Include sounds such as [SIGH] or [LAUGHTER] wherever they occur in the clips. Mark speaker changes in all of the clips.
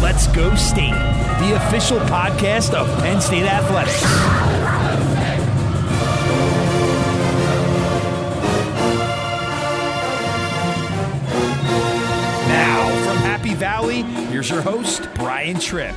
Speaker 1: Let's Go State, the official podcast of Penn State Athletics. Now, from Happy Valley, here's your host, Brian Tripp.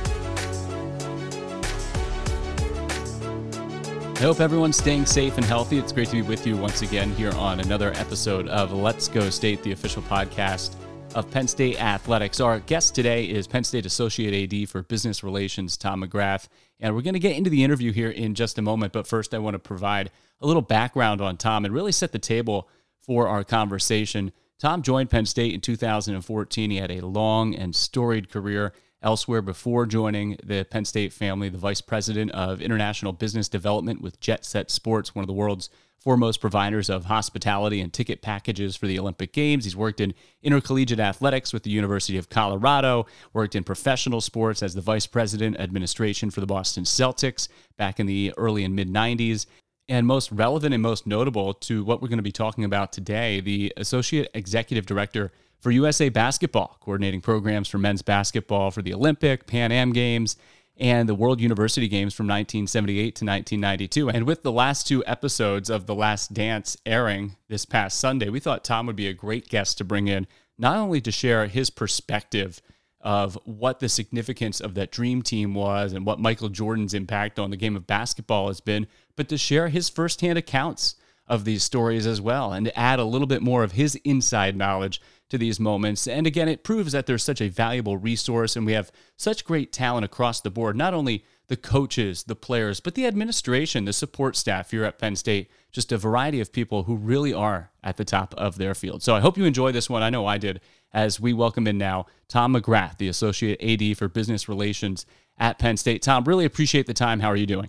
Speaker 2: I hope everyone's staying safe and healthy. It's great to be with you once again here on another episode of Let's Go State, the official podcast of Penn State Athletics. Our guest today is Penn State Associate AD for Business Relations, Tom McGrath. And we're going to get into the interview here in just a moment. But first, I want to provide a little background on Tom and really set the table for our conversation. Tom joined Penn State in 2014. He had a long and storied career elsewhere before joining the Penn State family, the vice president of international business development with Jet Set Sports, one of the world's foremost providers of hospitality and ticket packages for the Olympic Games. He's worked in intercollegiate athletics with the University of Colorado, worked in professional sports as the vice president administration for the Boston Celtics back in the early and mid 90s. And most relevant and most notable to what we're going to be talking about today, the associate executive director for USA Basketball, coordinating programs for men's basketball for the Olympic, Pan Am Games, and the World University Games from 1978 to 1992. And with the last two episodes of The Last Dance airing this past Sunday, we thought Tom would be a great guest to bring in, not only to share his perspective of what the significance of that dream team was and what Michael Jordan's impact on the game of basketball has been, but to share his firsthand accounts of these stories as well and to add a little bit more of his inside knowledge to these moments. And again, it proves that there's such a valuable resource and we have such great talent across the board, not only the coaches, the players, but the administration, the support staff here at Penn State, just a variety of people who really are at the top of their field. So I hope you enjoy this one. I know I did as we welcome in now Tom McGrath, the Associate AD for Business Relations at Penn State. Tom, really appreciate the time. How are you doing?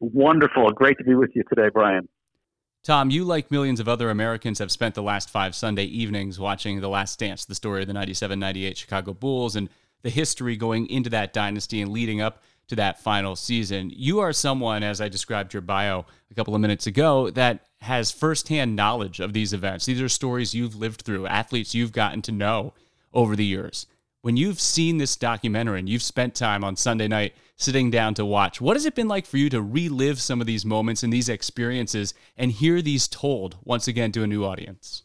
Speaker 3: Wonderful. Great to be with you today, Brian.
Speaker 2: Tom, you, like millions of other Americans, have spent the last five Sunday evenings watching The Last Dance, the story of the 97 98 Chicago Bulls, and the history going into that dynasty and leading up to that final season. You are someone, as I described your bio a couple of minutes ago, that has firsthand knowledge of these events. These are stories you've lived through, athletes you've gotten to know over the years when you've seen this documentary and you've spent time on Sunday night sitting down to watch, what has it been like for you to relive some of these moments and these experiences and hear these told once again to a new audience?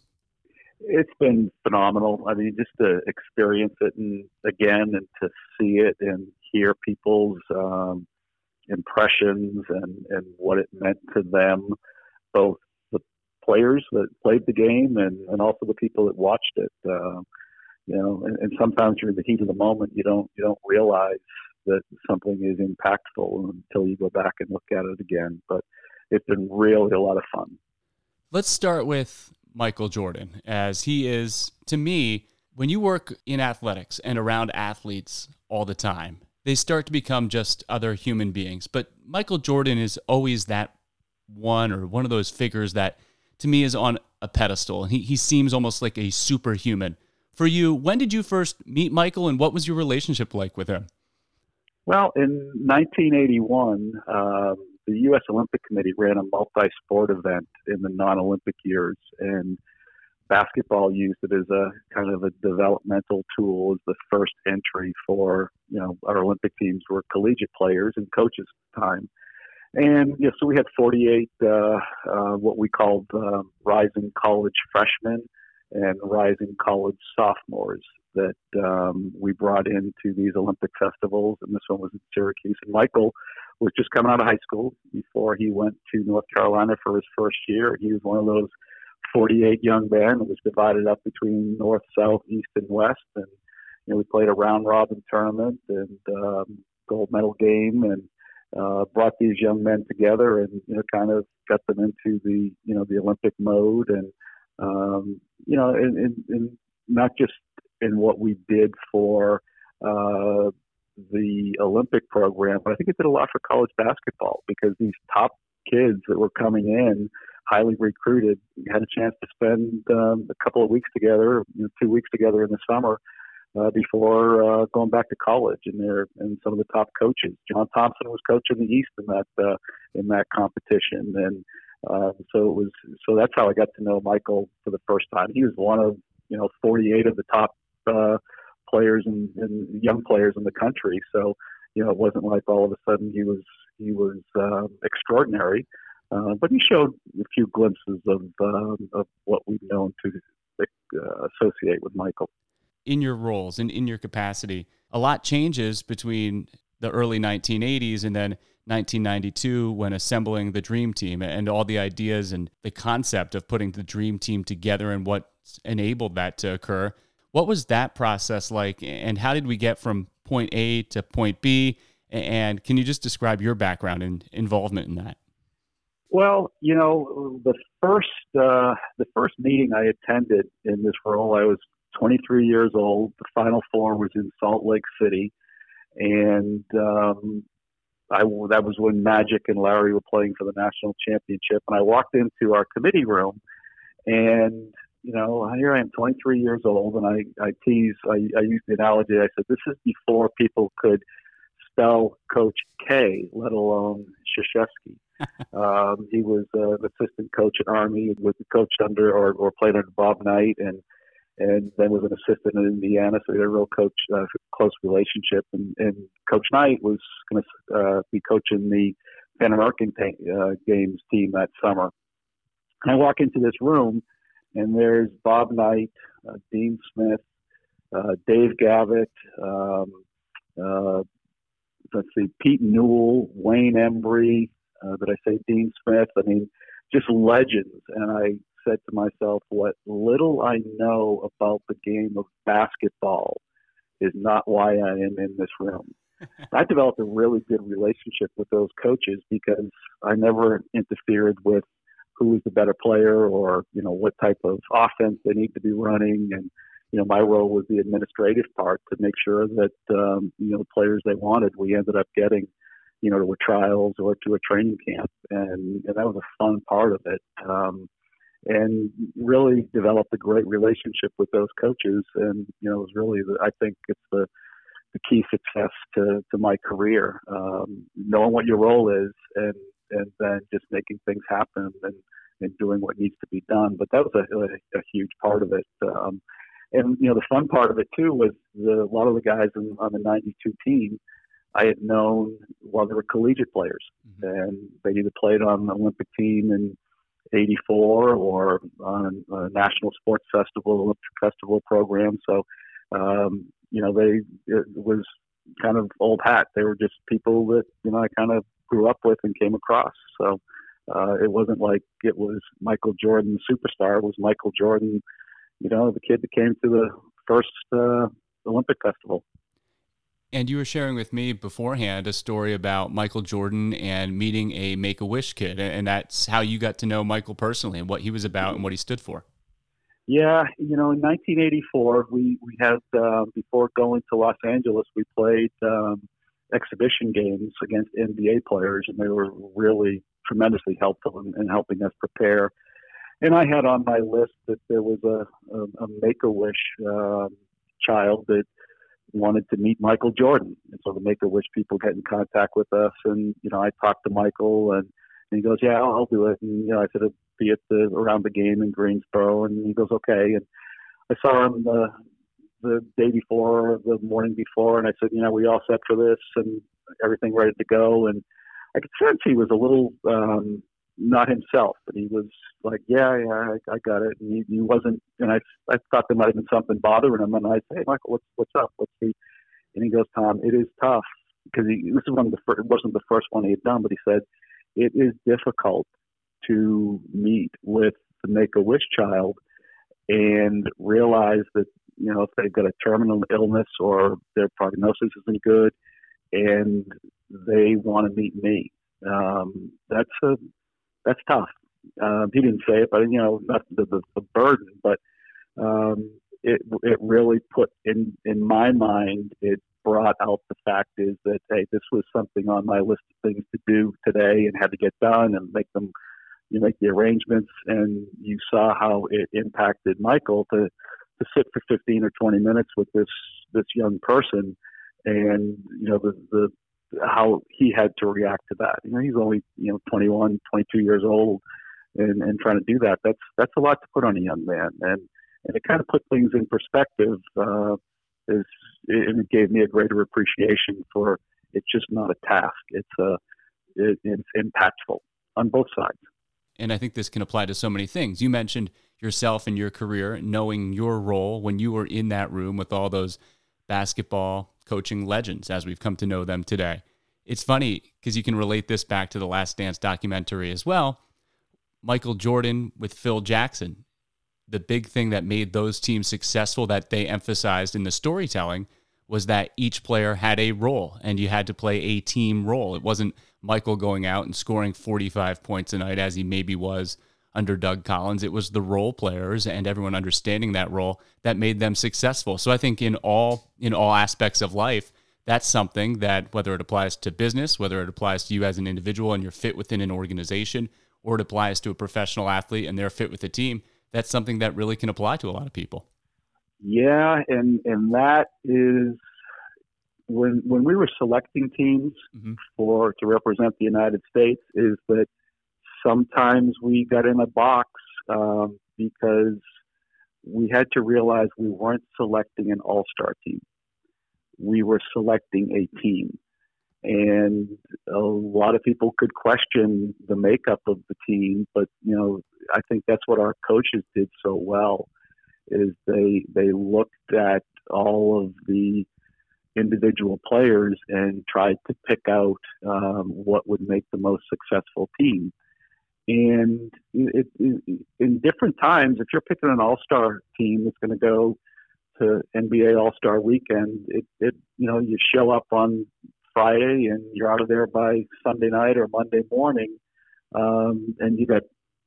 Speaker 3: It's been phenomenal. I mean, just to experience it and again and to see it and hear people's um, impressions and, and what it meant to them, both the players that played the game and, and also the people that watched it. Uh, you know, and, and sometimes in the heat of the moment, you don't you don't realize that something is impactful until you go back and look at it again. But it's been really a lot of fun.
Speaker 2: Let's start with Michael Jordan, as he is to me. When you work in athletics and around athletes all the time, they start to become just other human beings. But Michael Jordan is always that one or one of those figures that to me is on a pedestal. He, he seems almost like a superhuman for you, when did you first meet Michael and what was your relationship like with him?
Speaker 3: Well, in 1981, um, the U.S. Olympic Committee ran a multi sport event in the non Olympic years, and basketball used it as a kind of a developmental tool as the first entry for, you know, our Olympic teams were collegiate players and coaches at the time. And yeah, so we had 48 uh, uh, what we called uh, rising college freshmen and rising college sophomores that um, we brought into these Olympic festivals. And this one was in Syracuse. And Michael was just coming out of high school before he went to North Carolina for his first year. He was one of those 48 young men that was divided up between north, south, east, and west. And you know, we played a round robin tournament and um, gold medal game and uh, brought these young men together and you know kind of got them into the you know the Olympic mode and um, you know, and, and, and, not just in what we did for uh, the Olympic program, but I think it did a lot for college basketball because these top kids that were coming in, highly recruited, had a chance to spend um, a couple of weeks together, you know, two weeks together in the summer. Uh, before uh, going back to college, and they're and some of the top coaches. John Thompson was coaching the East in that uh, in that competition, and uh, so it was so that's how I got to know Michael for the first time. He was one of you know 48 of the top uh, players and, and young players in the country. So, you know, it wasn't like all of a sudden he was he was uh, extraordinary, uh, but he showed a few glimpses of um, of what we've known to uh, associate with Michael.
Speaker 2: In your roles and in your capacity, a lot changes between the early 1980s and then 1992 when assembling the dream team and all the ideas and the concept of putting the dream team together and what enabled that to occur. What was that process like and how did we get from point A to point B? And can you just describe your background and involvement in that?
Speaker 3: Well, you know, the first uh, the first meeting I attended in this role, I was 23 years old. The Final Four was in Salt Lake City, and um, I that was when Magic and Larry were playing for the national championship. And I walked into our committee room, and you know, here I am, 23 years old, and I I tease, I, I used the analogy. I said, this is before people could spell Coach K, let alone Krzyzewski. [LAUGHS] um, he was uh, an assistant coach at Army, was coached under or, or played under Bob Knight, and and then was an assistant in Indiana, so they had a real coach uh, close relationship. And, and Coach Knight was going to uh, be coaching the Pan American uh, Games team that summer. And I walk into this room, and there's Bob Knight, uh, Dean Smith, uh, Dave Gavitt, um, uh, let's see, Pete Newell, Wayne Embry. Uh, did I say Dean Smith? I mean, just legends. And I said to myself, what little I know about the game of basketball is not why I am in this room. [LAUGHS] I developed a really good relationship with those coaches because I never interfered with who was the better player or, you know, what type of offense they need to be running. And, you know, my role was the administrative part to make sure that, um, you know, the players they wanted, we ended up getting, you know, to a trials or to a training camp. And, and that was a fun part of it. Um, and really developed a great relationship with those coaches. And you know, it was really the, I think it's the the key success to to my career. Um, knowing what your role is, and and then just making things happen and and doing what needs to be done. But that was a, a, a huge part of it. Um, and you know, the fun part of it too was the, a lot of the guys in, on the '92 team. I had known while they were collegiate players, mm-hmm. and they either played on the Olympic team and 84 or on a national sports festival, Olympic festival program. So, um, you know, they, it was kind of old hat. They were just people that, you know, I kind of grew up with and came across. So, uh, it wasn't like it was Michael Jordan, the superstar. It was Michael Jordan, you know, the kid that came to the first uh, Olympic festival.
Speaker 2: And you were sharing with me beforehand a story about Michael Jordan and meeting a Make a Wish kid. And that's how you got to know Michael personally and what he was about and what he stood for.
Speaker 3: Yeah, you know, in 1984, we, we had, uh, before going to Los Angeles, we played um, exhibition games against NBA players, and they were really tremendously helpful in, in helping us prepare. And I had on my list that there was a, a, a Make a Wish um, child that wanted to meet Michael Jordan. And so the Make a Wish people get in contact with us. And, you know, I talked to Michael and, and he goes, yeah, I'll, I'll do it. And, you know, I said, be at the, around the game in Greensboro. And he goes, okay. And I saw him in the, the day before, the morning before, and I said, you know, we all set for this and everything ready to go. And I could sense he was a little, um, not himself, but he was like, yeah, yeah, I, I got it. And he, he wasn't, and I, I thought there might have been something bothering him. And I said, hey, Michael, what's, what's up? What's and he goes, Tom, it is tough because he, this is one of the first, it wasn't the first one he had done, but he said, it is difficult to meet with the Make-A-Wish child and realize that, you know, if they've got a terminal illness or their prognosis isn't good and they want to meet me. Um, that's a that's tough. Um, he didn't say it, but you know, not the, the, the burden, but um, it it really put in in my mind. It brought out the fact is that hey, this was something on my list of things to do today and had to get done and make them. You make the arrangements, and you saw how it impacted Michael to to sit for 15 or 20 minutes with this this young person, and you know the the how he had to react to that. You know, he's only you know 21, 22 years old, and and trying to do that. That's that's a lot to put on a young man, and and it kind of put things in perspective. Uh, is and it gave me a greater appreciation for it's just not a task. It's a it, it's impactful on both sides.
Speaker 2: And I think this can apply to so many things. You mentioned yourself and your career, knowing your role when you were in that room with all those basketball coaching legends as we've come to know them today. It's funny because you can relate this back to the Last Dance documentary as well. Michael Jordan with Phil Jackson. The big thing that made those teams successful that they emphasized in the storytelling was that each player had a role and you had to play a team role. It wasn't Michael going out and scoring 45 points a night as he maybe was under Doug Collins. It was the role players and everyone understanding that role that made them successful. So I think in all in all aspects of life, that's something that whether it applies to business, whether it applies to you as an individual and you're fit within an organization, or it applies to a professional athlete and they're fit with the team, that's something that really can apply to a lot of people.
Speaker 3: Yeah, and and that is when when we were selecting teams mm-hmm. for to represent the United States is that sometimes we got in a box um, because we had to realize we weren't selecting an all-star team. We were selecting a team. And a lot of people could question the makeup of the team, but you know, I think that's what our coaches did so well is they they looked at all of the individual players and tried to pick out um, what would make the most successful team. And it, it, in different times, if you're picking an all-star team that's going to go to NBA All-Star Weekend, it, it you know you show up on Friday and you're out of there by Sunday night or Monday morning, um, and you got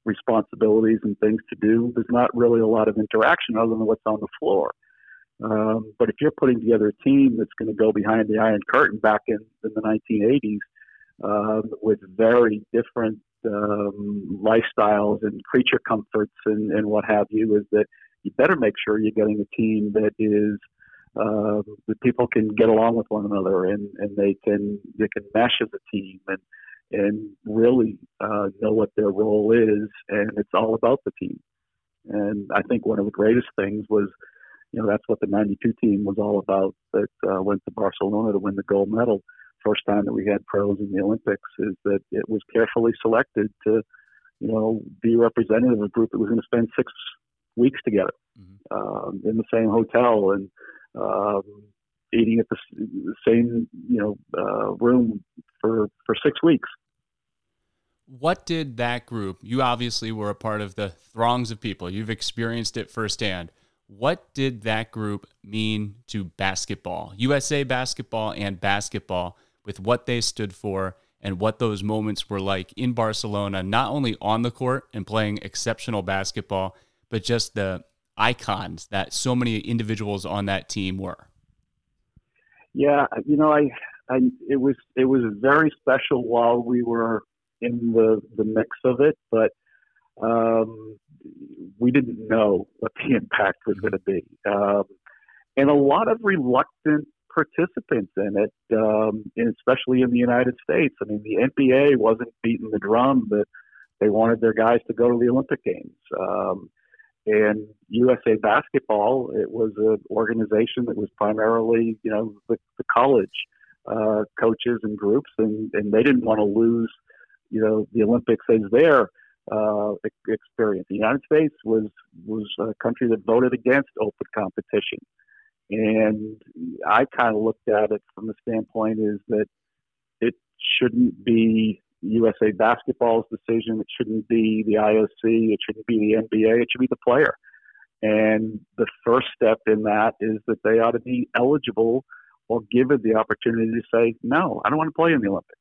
Speaker 3: responsibilities and things to do. There's not really a lot of interaction other than what's on the floor. Um, but if you're putting together a team that's going to go behind the Iron Curtain back in, in the 1980s um, with very different um, lifestyles and creature comforts and, and what have you, is that you better make sure you're getting a team that is uh, that people can get along with one another and, and they can they can mesh as a team and and really uh, know what their role is and it's all about the team. And I think one of the greatest things was, you know, that's what the '92 team was all about. That uh, went to Barcelona to win the gold medal first time that we had pros in the Olympics is that it was carefully selected to, you know, be representative of a group that was going to spend six weeks together mm-hmm. um, in the same hotel and um, eating at the, same, you know, uh, room for for six weeks.
Speaker 2: What did that group? You obviously were a part of the throngs of people. You've experienced it firsthand. What did that group mean to basketball, USA basketball, and basketball? With what they stood for and what those moments were like in Barcelona, not only on the court and playing exceptional basketball, but just the icons that so many individuals on that team were.
Speaker 3: Yeah, you know, I, I it was it was very special while we were in the the mix of it, but um, we didn't know what the [LAUGHS] impact was going to be, um, and a lot of reluctant participants in it, um, especially in the United States. I mean, the NBA wasn't beating the drum that they wanted their guys to go to the Olympic Games. Um, and USA Basketball, it was an organization that was primarily, you know, the, the college uh, coaches and groups, and, and they didn't want to lose, you know, the Olympics as their uh, experience. The United States was was a country that voted against open competition. And I kind of looked at it from the standpoint is that it shouldn't be USA Basketball's decision. It shouldn't be the IOC. It shouldn't be the NBA. It should be the player. And the first step in that is that they ought to be eligible or given the opportunity to say, no, I don't want to play in the Olympics.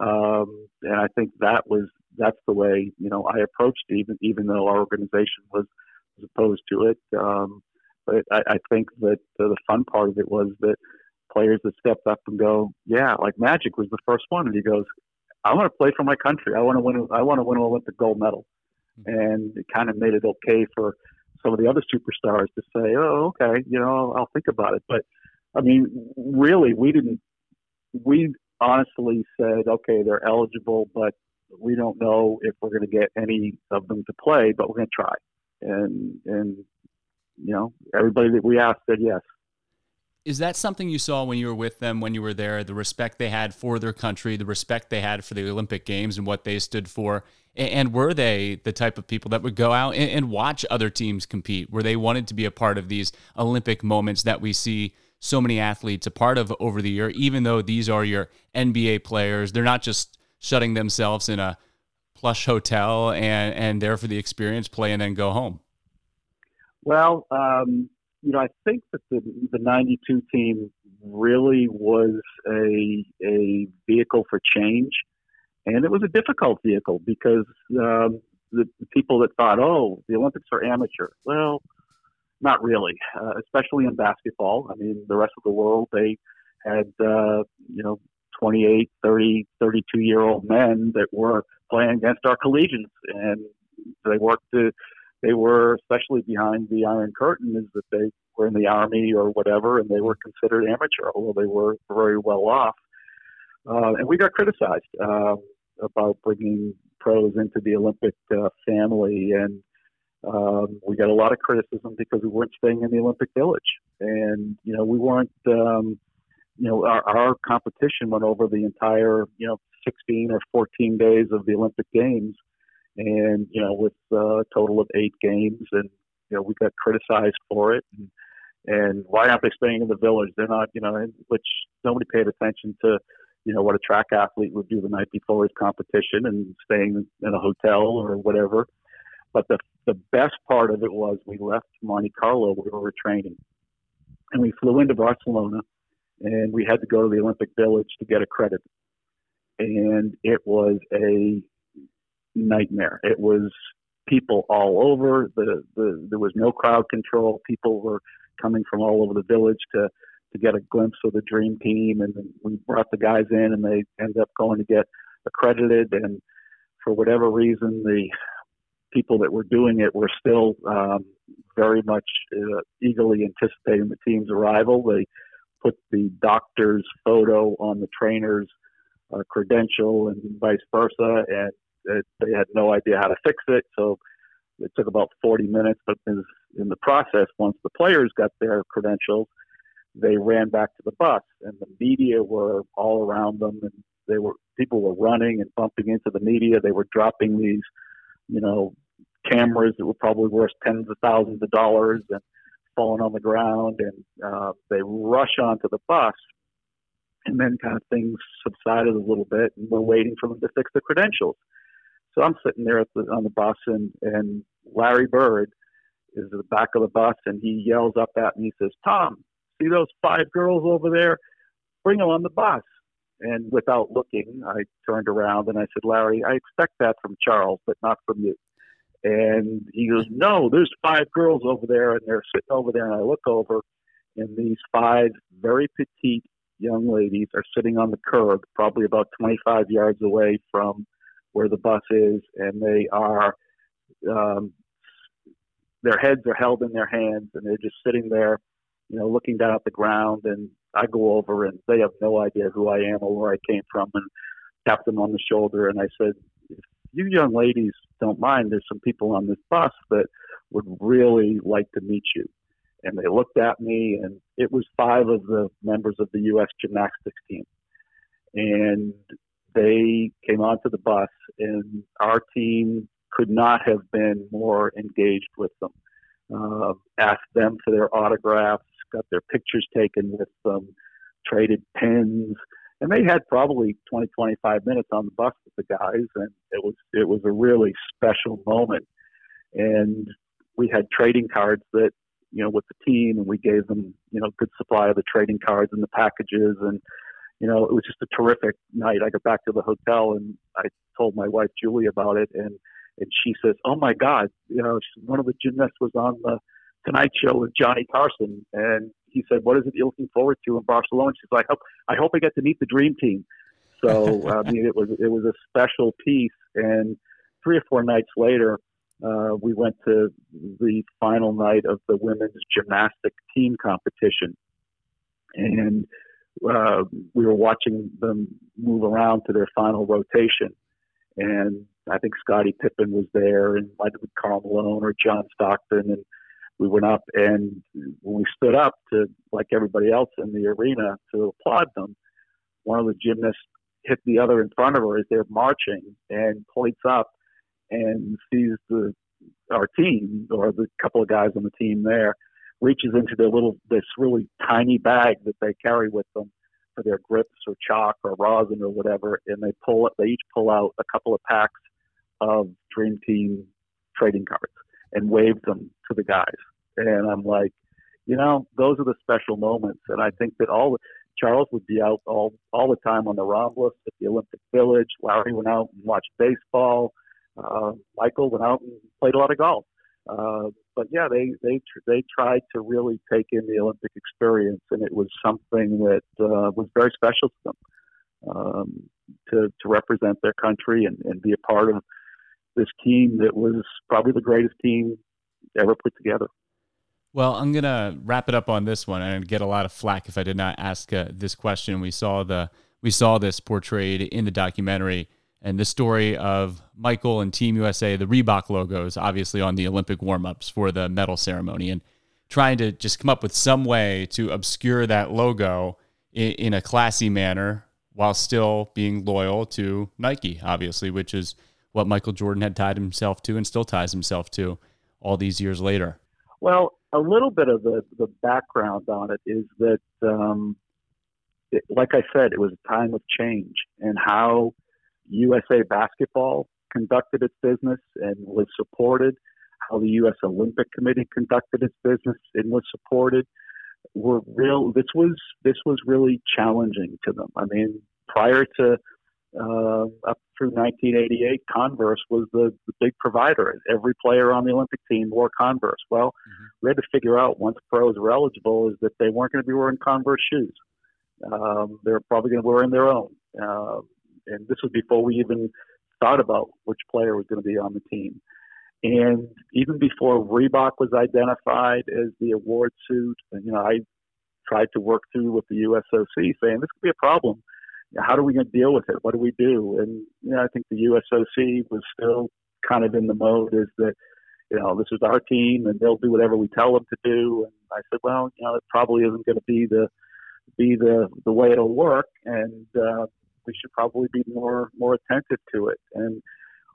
Speaker 3: Um, and I think that was that's the way you know I approached it, even even though our organization was, opposed to it. Um, but I, I think that uh, the fun part of it was that players that stepped up and go, yeah, like Magic was the first one, and he goes, I want to play for my country. I want to win. I want to win an Olympic gold medal, mm-hmm. and it kind of made it okay for some of the other superstars to say, oh, okay, you know, I'll think about it. But I mean, really, we didn't. We honestly said, okay, they're eligible, but we don't know if we're going to get any of them to play, but we're going to try. And and you know, everybody that we asked said yes.
Speaker 2: Is that something you saw when you were with them, when you were there, the respect they had for their country, the respect they had for the Olympic Games and what they stood for? And were they the type of people that would go out and watch other teams compete, where they wanted to be a part of these Olympic moments that we see so many athletes a part of over the year, even though these are your NBA players? They're not just shutting themselves in a plush hotel and, and there for the experience, play, and then go home.
Speaker 3: Well, um, you know, I think that the the '92 team really was a a vehicle for change, and it was a difficult vehicle because um, the, the people that thought, oh, the Olympics are amateur. Well, not really, uh, especially in basketball. I mean, the rest of the world they had uh, you know 28, 30, 32 year old men that were playing against our collegians, and they worked to they were especially behind the Iron Curtain is that they were in the army or whatever, and they were considered amateur, although they were very well off. Uh, and we got criticized uh, about bringing pros into the Olympic uh, family, and um, we got a lot of criticism because we weren't staying in the Olympic Village, and you know we weren't. Um, you know, our, our competition went over the entire, you know, 16 or 14 days of the Olympic Games, and you know, with a total of eight games, and you know, we got criticized for it. And, and why aren't they staying in the village? They're not, you know, which nobody paid attention to, you know, what a track athlete would do the night before his competition and staying in a hotel or whatever. But the the best part of it was we left Monte Carlo where we were training, and we flew into Barcelona, and we had to go to the Olympic Village to get accredited, and it was a nightmare. It was people all over. The, the there was no crowd control. People were coming from all over the village to to get a glimpse of the dream team, and we brought the guys in, and they ended up going to get accredited. And for whatever reason, the people that were doing it were still um, very much uh, eagerly anticipating the team's arrival. They put the doctor's photo on the trainer's uh, credential and vice versa, and it, they had no idea how to fix it. So it took about 40 minutes, but in the process, once the players got their credentials, they ran back to the bus, and the media were all around them, and they were people were running and bumping into the media. They were dropping these, you know, cameras that were probably worth tens of thousands of dollars and falling on the ground, and uh, they rush onto the bus, and then kind of things subsided a little bit, and we're waiting for them to fix the credentials. So I'm sitting there the, on the bus, and, and Larry Bird is at the back of the bus, and he yells up at me. He says, "Tom, see those five girls over there? Bring them on the bus." And without looking, I turned around and I said, "Larry, I expect that from Charles, but not from you." And he goes, No, there's five girls over there, and they're sitting over there. And I look over, and these five very petite young ladies are sitting on the curb, probably about 25 yards away from where the bus is, and they are, um, their heads are held in their hands, and they're just sitting there, you know, looking down at the ground. And I go over, and they have no idea who I am or where I came from, and tap them on the shoulder, and I said, you young ladies don't mind, there's some people on this bus that would really like to meet you. And they looked at me, and it was five of the members of the U.S. gymnastics team. And they came onto the bus, and our team could not have been more engaged with them. Uh, asked them for their autographs, got their pictures taken with them, traded pins, and they had probably 20, 25 minutes on the bus with the guys, and it was it was a really special moment. And we had trading cards that you know with the team, and we gave them you know good supply of the trading cards and the packages, and you know it was just a terrific night. I got back to the hotel and I told my wife Julie about it, and and she says, "Oh my God, you know one of the gymnasts was on the Tonight Show with Johnny Carson, and he said, "What is it you're looking forward to in Barcelona?" She's like, "I hope I hope I get to meet the dream team." So [LAUGHS] I mean, it was it was a special piece. And three or four nights later, uh, we went to the final night of the women's gymnastic team competition, and uh, we were watching them move around to their final rotation. And I think Scottie Pippen was there, and might have been Karl Malone or John Stockton, and we went up and when we stood up to like everybody else in the arena to applaud them, one of the gymnasts hit the other in front of her as they're marching and points up and sees the our team or the couple of guys on the team there reaches into their little this really tiny bag that they carry with them for their grips or chalk or rosin or whatever and they pull it they each pull out a couple of packs of dream team trading cards and wave them to the guys. And i'm like you know those are the special moments. And i think that all charles would be out all all the time on the Ramblas at the olympic village. Larry went out and watched baseball. Uh, Michael went out and played a lot of golf. Uh, but yeah, they they they tried to really take in the Olympic experience, and it was something that uh, was very special to them um, to to represent their country and, and be a part of this team that was probably the greatest team ever put together.
Speaker 2: Well, I'm gonna wrap it up on this one, and I'd get a lot of flack if I did not ask uh, this question. We saw the we saw this portrayed in the documentary and the story of Michael and Team USA, the Reebok logos, obviously on the Olympic warm ups for the medal ceremony, and trying to just come up with some way to obscure that logo in, in a classy manner while still being loyal to Nike, obviously, which is what Michael Jordan had tied himself to and still ties himself to all these years later.
Speaker 3: Well, a little bit of the, the background on it is that, um, it, like I said, it was a time of change and how USA Basketball conducted its business and was supported, how the U.S. Olympic Committee conducted its business and was supported, were real. This was this was really challenging to them. I mean, prior to uh, up through 1988, Converse was the, the, big provider. Every player on the Olympic team wore Converse. Well, mm-hmm. we had to figure out once pros were eligible is that they weren't going to be wearing Converse shoes. Um, they were probably going to be wearing their own. Uh, and this was before we even thought about which player was going to be on the team. And even before Reebok was identified as the award suit, you know, I tried to work through with the USOC saying this could be a problem. How are we going to deal with it? What do we do? And you know, I think the USOC was still kind of in the mode is that you know this is our team and they'll do whatever we tell them to do. And I said, well, you know, it probably isn't going to be the be the the way it'll work. And uh, we should probably be more more attentive to it. And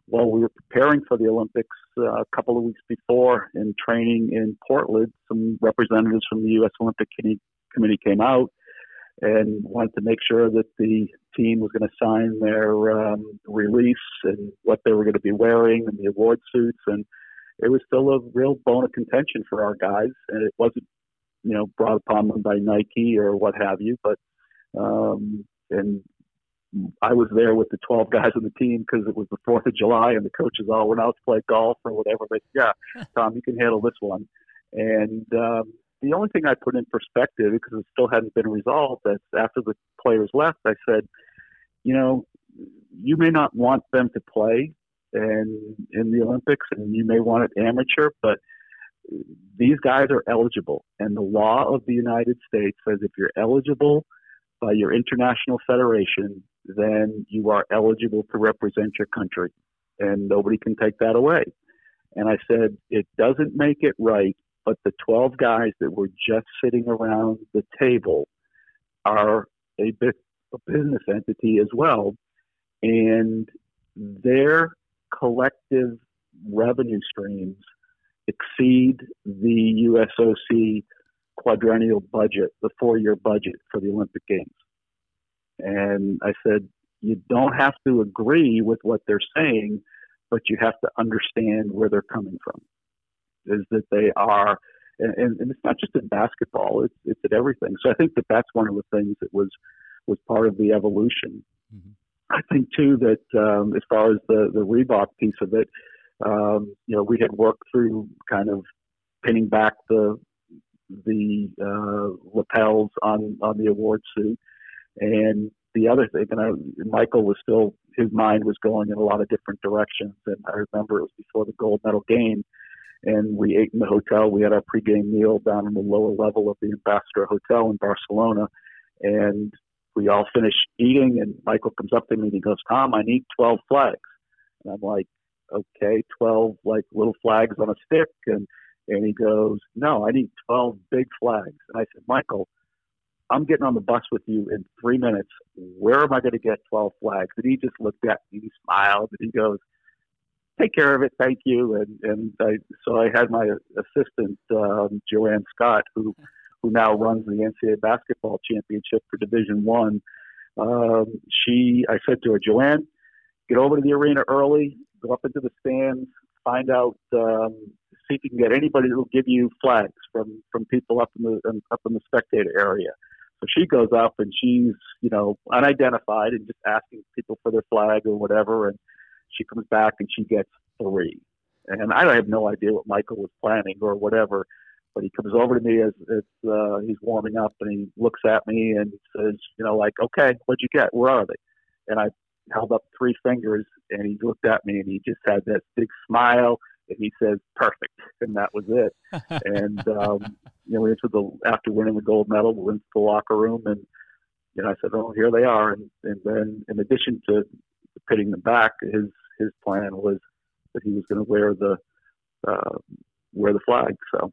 Speaker 3: while we were preparing for the Olympics uh, a couple of weeks before in training in Portland, some representatives from the U.S. Olympic Committee came out and wanted to make sure that the team was going to sign their um, release and what they were going to be wearing and the award suits. And it was still a real bone of contention for our guys. And it wasn't, you know, brought upon them by Nike or what have you. But um, and I was there with the 12 guys on the team because it was the 4th of July and the coaches all went out to play golf or whatever. But yeah, Tom, you can handle this one. And um, the only thing I put in perspective, because it still hadn't been resolved, that after the players left, I said, you know, you may not want them to play and in the Olympics, and you may want it amateur, but these guys are eligible. And the law of the United States says if you're eligible by your international federation, then you are eligible to represent your country. And nobody can take that away. And I said, it doesn't make it right, but the 12 guys that were just sitting around the table are a, a business entity as well. And their collective revenue streams exceed the USOC quadrennial budget, the four year budget for the Olympic Games. And I said, you don't have to agree with what they're saying, but you have to understand where they're coming from. Is that they are, and, and it's not just in basketball; it's it's at everything. So I think that that's one of the things that was was part of the evolution. Mm-hmm. I think too that um, as far as the the Reebok piece of it, um, you know, we had worked through kind of pinning back the the uh, lapels on on the award suit and the other thing, and I, Michael was still, his mind was going in a lot of different directions. And I remember it was before the gold medal game, and we ate in the hotel. We had our pregame meal down in the lower level of the Ambassador Hotel in Barcelona, and we all finished eating. And Michael comes up to me and he goes, "Tom, I need 12 flags." And I'm like, "Okay, 12 like little flags on a stick." And And he goes, no, I need 12 big flags. And I said, Michael, I'm getting on the bus with you in three minutes. Where am I going to get 12 flags? And he just looked at me, he smiled, and he goes, take care of it, thank you. And, and I, so I had my assistant, um, JoAn Scott, who, who now runs the NCAA basketball championship for Division One. Um, she, I said to her, JoAn, get over to the arena early, go up into the stands, find out, um, see if you can get anybody that will give you flags from from people up in the up in the spectator area. She goes up and she's you know unidentified and just asking people for their flag or whatever, and she comes back and she gets three. And I have no idea what Michael was planning or whatever, but he comes over to me as, as uh, he's warming up and he looks at me and says, you know, like, okay, what'd you get? Where are they? And I held up three fingers and he looked at me and he just had that big smile and he says perfect and that was it [LAUGHS] and um you know we went to the after winning the gold medal we went to the locker room and you know i said oh here they are and and then in addition to pitting them back his his plan was that he was going to wear the uh wear the flag so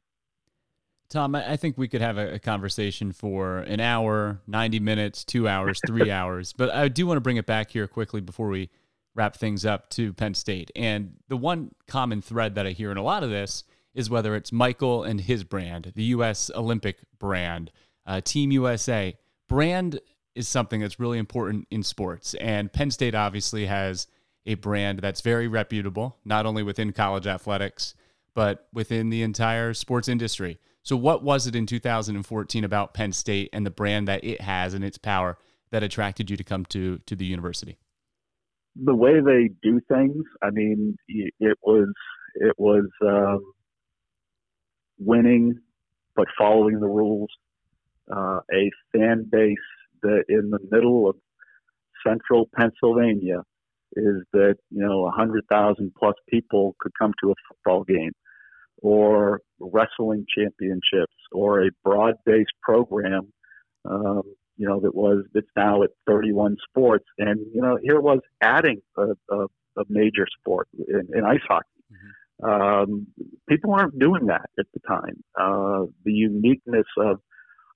Speaker 2: Tom, I think we could have a, conversation for an hour, 90 minutes, two hours, three [LAUGHS] hours. But I do want to bring it back here quickly before we wrap things up to Penn State. And the one common thread that I hear in a lot of this is whether it's Michael and his brand, the U.S. Olympic brand, uh, Team USA. Brand is something that's really important in sports. And Penn State obviously has a brand that's very reputable, not only within college athletics, but within the entire sports industry. So, what was it in 2014 about Penn State and the brand that it has and its power that attracted you to come to to the university?
Speaker 3: The way they do things. I mean, it was it was um, winning, but following the rules. Uh, a fan base that in the middle of central Pennsylvania is that you know a hundred thousand plus people could come to a football game or wrestling championships or a broad-based program, um, you know, that was that's now at 31 sports, and you know, here was adding a, a, a major sport in, in ice hockey. Mm-hmm. Um, people aren't doing that at the time. Uh, the uniqueness of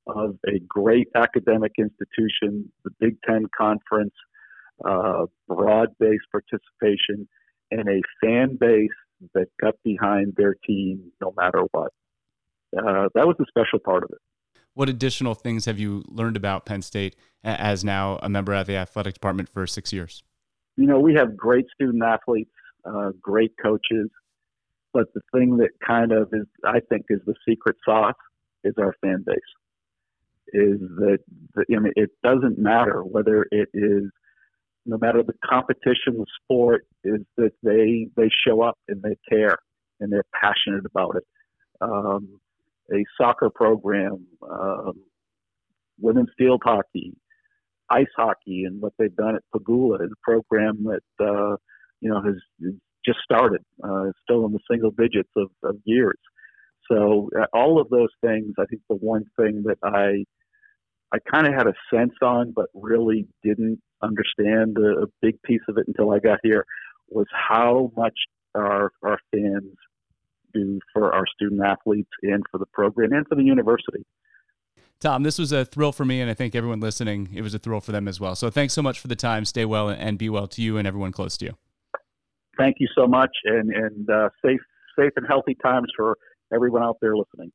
Speaker 3: of a great academic institution, the Big Ten Conference, uh, broad-based participation, and a fan base that got behind their team no matter what. Uh, that was the special part of it.
Speaker 2: What additional things have you learned about Penn State as now a member of the athletic department for six years?
Speaker 3: You know, we have great student athletes, uh, great coaches, but the thing that kind of is, I think, is the secret sauce is our fan base. Is that the, I mean, it doesn't matter whether it is no matter the competition, the sport is that they they show up and they care and they're passionate about it. Um, a soccer program, um, women's field hockey, ice hockey, and what they've done at Pegula is a program that uh, you know has just started, uh, still in the single digits of, of years. So uh, all of those things, I think the one thing that I I kind of had a sense on, but really didn't understand a, a big piece of it until I got here was how much our our fans do for our student athletes and for the program and for the university.
Speaker 2: Tom, this was a thrill for me, and I think everyone listening, it was a thrill for them as well. So thanks so much for the time. Stay well and be well to you and everyone close to you.
Speaker 3: Thank you so much, and and uh, safe safe and healthy times for everyone out there listening.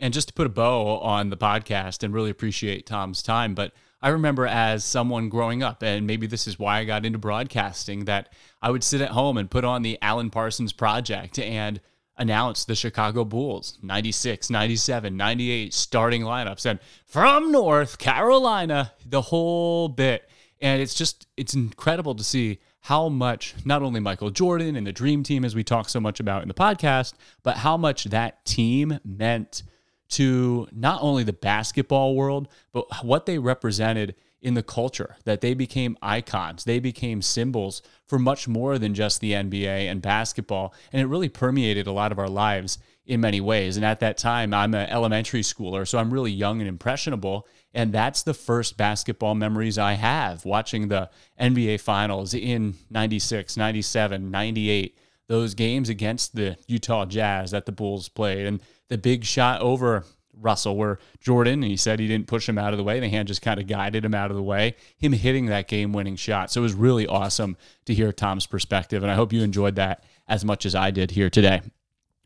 Speaker 2: And just to put a bow on the podcast and really appreciate Tom's time, but I remember as someone growing up, and maybe this is why I got into broadcasting, that I would sit at home and put on the Alan Parsons Project and announce the Chicago Bulls 96, 97, 98 starting lineups and from North Carolina, the whole bit. And it's just, it's incredible to see how much not only Michael Jordan and the Dream Team, as we talk so much about in the podcast, but how much that team meant to not only the basketball world, but what they represented in the culture, that they became icons. They became symbols for much more than just the NBA and basketball. And it really permeated a lot of our lives in many ways. And at that time, I'm an elementary schooler, so I'm really young and impressionable. And that's the first basketball memories I have watching the NBA finals in 96, 97, 98 those games against the Utah Jazz that the Bulls played and the big shot over Russell, where Jordan, and he said he didn't push him out of the way. The hand just kind of guided him out of the way, him hitting that game winning shot. So it was really awesome to hear Tom's perspective. And I hope you enjoyed that as much as I did here today.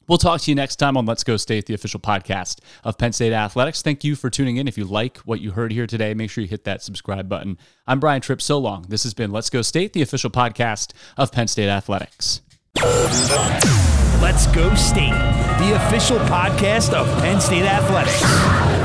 Speaker 2: We'll talk to you next time on Let's Go State, the official podcast of Penn State Athletics. Thank you for tuning in. If you like what you heard here today, make sure you hit that subscribe button. I'm Brian Tripp. So long. This has been Let's Go State, the official podcast of Penn State Athletics.
Speaker 1: Let's Go State, the official podcast of Penn State Athletics.